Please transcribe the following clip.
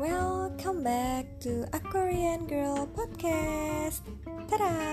Welcome back to A Korean Girl Podcast. Tada!